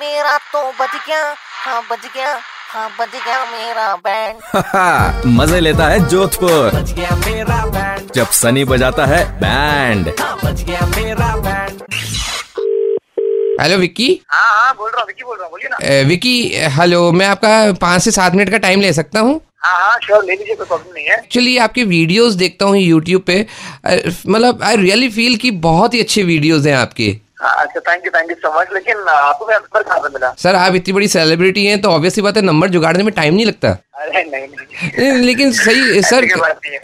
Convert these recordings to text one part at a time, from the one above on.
मेरा तो बज गया हाँ बज गया हाँ बज गया मेरा बैंड मज़े लेता है जोधपुर। बच गया मेरा बैंड जब सनी बजाता है बैंड हाँ बच गया मेरा बैंड हेलो विक्की। हाँ हाँ बोल रहा हूँ विकी बोल रहा हूँ बोलिए ना। विक्की हेलो मैं आपका पाँच से सात मिनट का टाइम ले सकता हूँ? हाँ हाँ श्योर ले लीजिए कोई प्रॉब्लम नहीं है। एक्चुअली आपके वीडियोस देखता हूँ यूट्यूब पे। मतलब आई रियली फील कि बहुत ही अच्छे वीडियोस हैं आपके। हाँ, अच्छा thank you thank you so much लेकिन आपको मेरा नंबर कहाँ पे मिला? सर आप इतनी बड़ी सेलिब्रिटी हैं तो ऑब्वियसली बात है नंबर जुगाड़ने में टाइम नहीं लगता। अरे नहीं नहीं। लेकिन सही सर।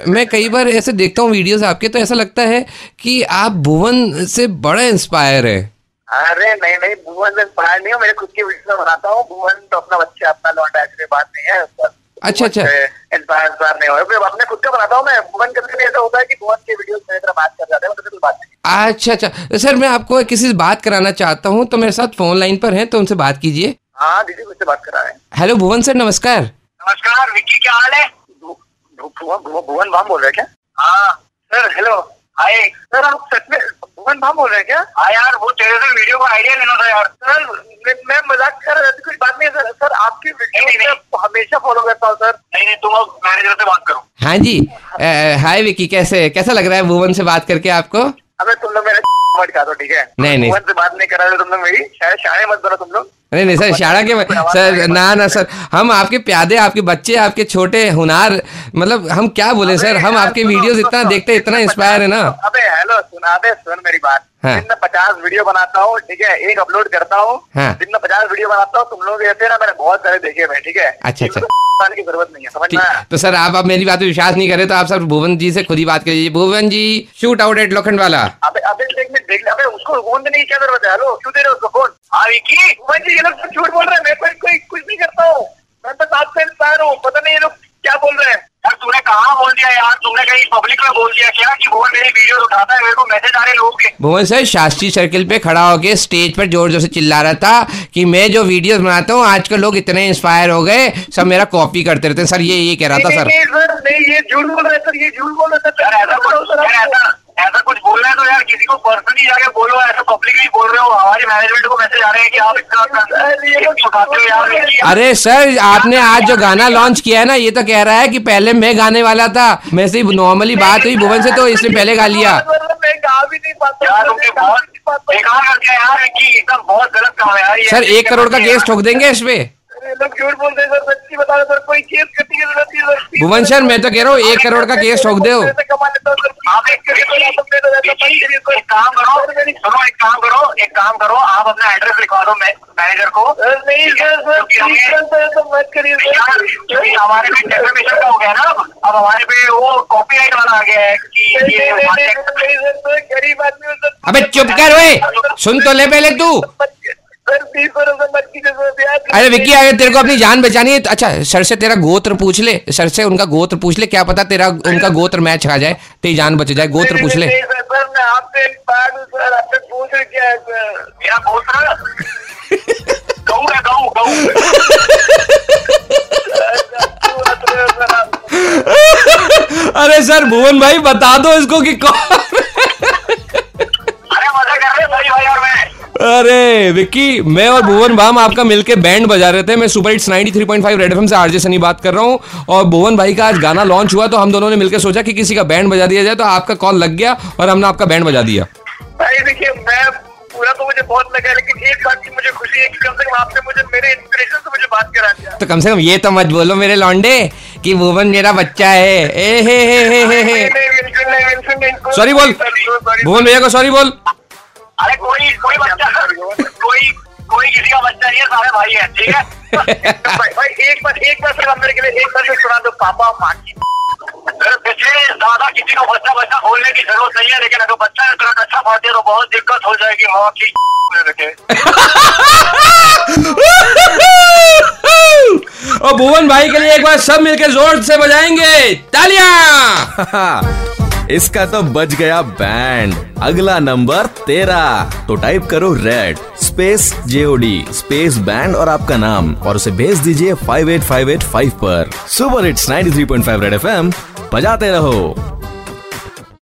मैं कई बार ऐसे देखता हूँ वीडियोस आपके तो ऐसा लगता है कि आप भुवन से बड़ा इंस्पायर है। अरे नहीं नहीं भुवन से इंस्पायर नहीं हूँ मेरे खुद की वीडियो बनाता हूँ। भुवन तो अपना बच्चा अपना लौटा ऐसी बात नहीं है। अच्छा, अच्छा। इंस्पायर नहीं हो। अपने खुद का बनाता हूँ मैं भुवन कभी ऐसा होता है कि भुवन की वीडियो मेरी तरह बात कर जाते हैं बात नहीं। अच्छा अच्छा। सर मैं आपको किसी से बात कराना चाहता हूँ तो मेरे साथ फ़ोन लाइन पर हैं तो उनसे बात कीजिए। हाँ दीदी मुझसे बात करा है हेलो भुवन सर नमस्कार। नमस्कार विक्की क्या हाल है? भु- भु- भुवन भाम बोल रहे हैं क्या? हाँ सर हेलो हाय सर आप सच में भुवन भाम बोल रहे हैं क्या? हाँ यार वो तेरे से वीडियो का आइडिया लेना था यार। सर मैं, मैं मज़ाक कर रहा था कुछ बात नहीं है सर। सर आपकी वीडियो मैं हमेशा फॉलो करता हूँ सर। नहीं नहीं तुम अब मैनेजर से बात करो। हाँ जी। हाय विकी कैसे कैसा लग रहा है भुवन से बात करके आपको? अबे तुम लोग मेरा मत खा दो ठीक है? नहीं, नहीं। से बात नहीं करा रहे तुम लोग मेरी। शायद शायद मत बनो तुम लोग। नहीं नहीं सर शाड़ा के सर ना ना सर हम आपके प्यादे आपके बच्चे आपके छोटे हुनार मतलब हम क्या बोले सर? हम आपके वीडियोस इतना देखते इतना इंस्पायर है ना। अबे हेलो सुना दे सुन मेरी बात। हाँ। दिन में पचास वीडियो बनाता हूँ ठीक है? एक अपलोड करता हूँ हाँ। दिन में पचास वीडियो बनाता हूँ तुम लोग ऐसे ना मैंने बहुत सारे देखे हैं, ठीक है? अच्छा, अच्छा। की ज़रूरत नहीं है समझ में तो सर आप अब मेरी बात पे विश्वास नहीं करे तो आप सर भुवन जी से खुद ही बात करिए। Bhuvan ji shoot out at Lokhandwala अबे अबे देख देख अबे उसको फ़ोन देने की क्या ज़रूरत है? हेलो क्यों दे रहे हो उसको फ़ोन हाँ विकी भुवन जी ये लोग सब झूठ बोल रहे हैं मैं कोई कोई कुछ नहीं करता हूँ मैं बस आपसे इंस्पायर हूँ पता नहीं ये लोग क्या बोल रहे हैं। यार तूने कहाँ बोल दिया यार? तुमने कहीं पब्लिक में बोल दिया क्या कि भुवन मेरी वीडियो उठाता है मेरे को मैसेज आ रहे लोगों के? भुवन सर शास्त्री सर्किल पे खड़ा होके स्टेज पर ज़ोर ज़ोर से चिल्ला रहा था कि मैं जो वीडियोस बनाता हूँ आजकल लोग इतने इंस्पायर हो गए सब मेरा कॉपी करते रहते हैं। सर ये ये कह रहा था सर। नहीं, ये झूठ बोल रहे सर ये झूठ बोल रहे सर। ऐसा ऐसा कुछ बोलना है तो यार किसी को पर्सनली जाके बोलो ऐसा पब्लिकली बोल रहे हो हमारी मैनेजमेंट को मैसेज आ रहे हैं कि आप इतना हो अरे सर आपने आज जो गाना लॉन्च किया है ना ये तो कह रहा है कि पहले मैं गाने वाला था मैं से नॉर्मली बात हुई भुवन से तो इसने पहले गा लिया। मैं गा भी नहीं पाता यार तुमने बहुत बेकार कर दिया यार कि एकदम बहुत गलत काम है सर एक करोड़ का केस ठोक देंगे इस पे? ये लोग झूठ बोलते सर सच्ची बता रहे सर कोई केस करने की ज़रूरत नहीं सर भुवन सर मैं तो कह रहा हूँ एक करोड़ का केस ठोक दो। आप एक एक काम करो। सुनो एक काम करो एक काम करो आप अपना एड्रेस लिखवा दो मैनेजर को। नहीं सर सर तो मत करिए सर हमारे पे डेफेमेशन का हो गया ना अब अब हमारे पे वो कॉपीराइट वाला आ गया है कि ये गरीब आदमी अबे चुप कर वे सुन तो ले पहले तू। अरे विक्की, अगर तेरे को अपनी जान बचानी है तो अच्छा सर से तेरा गोत्र पूछ ले, सर से उनका गोत्र पूछ ले, क्या पता तेरा उनका गोत्र मैच खा जाए, तेरी जान बच जाए, गोत्र पूछ ले। अरे सर, भुवन भाई बता दो इसको कि कौन अरे विक्की मैं और भुवन भाम आपका मिलके बैंड बजा रहे थे। मैं सुपर हिट्स 93.5 रेड एफएम से आरजे सनी बात कर रहा हूँ। और भुवन भाई का आज गाना लॉन्च हुआ तो हम दोनों ने मिलकर सोचा कि किसी का बैंड बजा दिया जाए तो आपका कॉल लग गया और हमने आपका बैंड बजा दिया। भाई देखिए मैं पूरा तो मुझे बहुत लगा लेकिन एक बात की मुझे खुशी है कि कम से कम आपने मुझे मेरे इंस्पिरेशन से मुझे बात करा दिया। तो कम से कम ये तो मत बोलो मेरे लौंडे कि भुवन मेरा बच्चा है। ए हे हे हे हे। सॉरी बोल। भुवन भैया को सॉरी बोल। अरे कोई कोई बच्चा कोई कोई किसी का बच्चा नहीं है, सारे भाई है, ठीक है? भाई एक बार एक बार मेरे के लिए, एक बार सुना दो, पापा माँ की। मेरे पीछे ज़्यादा किसी को बच्चा बच्चा बोलने की ज़रूरत नहीं है, लेकिन अगर बच्चा तुरंत अच्छा पढ़ते तो बहुत दिक्कत हो जाएगी, माँ की। और भुवन भाई के लिए एक बार सब मिलकर ज़ोर से बजाएँगे। तालियाँ! इसका तो बज गया बैंड। अगला नंबर तेरा। तो टाइप करो red space JOD space band और आपका नाम। और उसे भेज दीजिए 58585 पर। Super hit ninety three point five red FM बजाते रहो।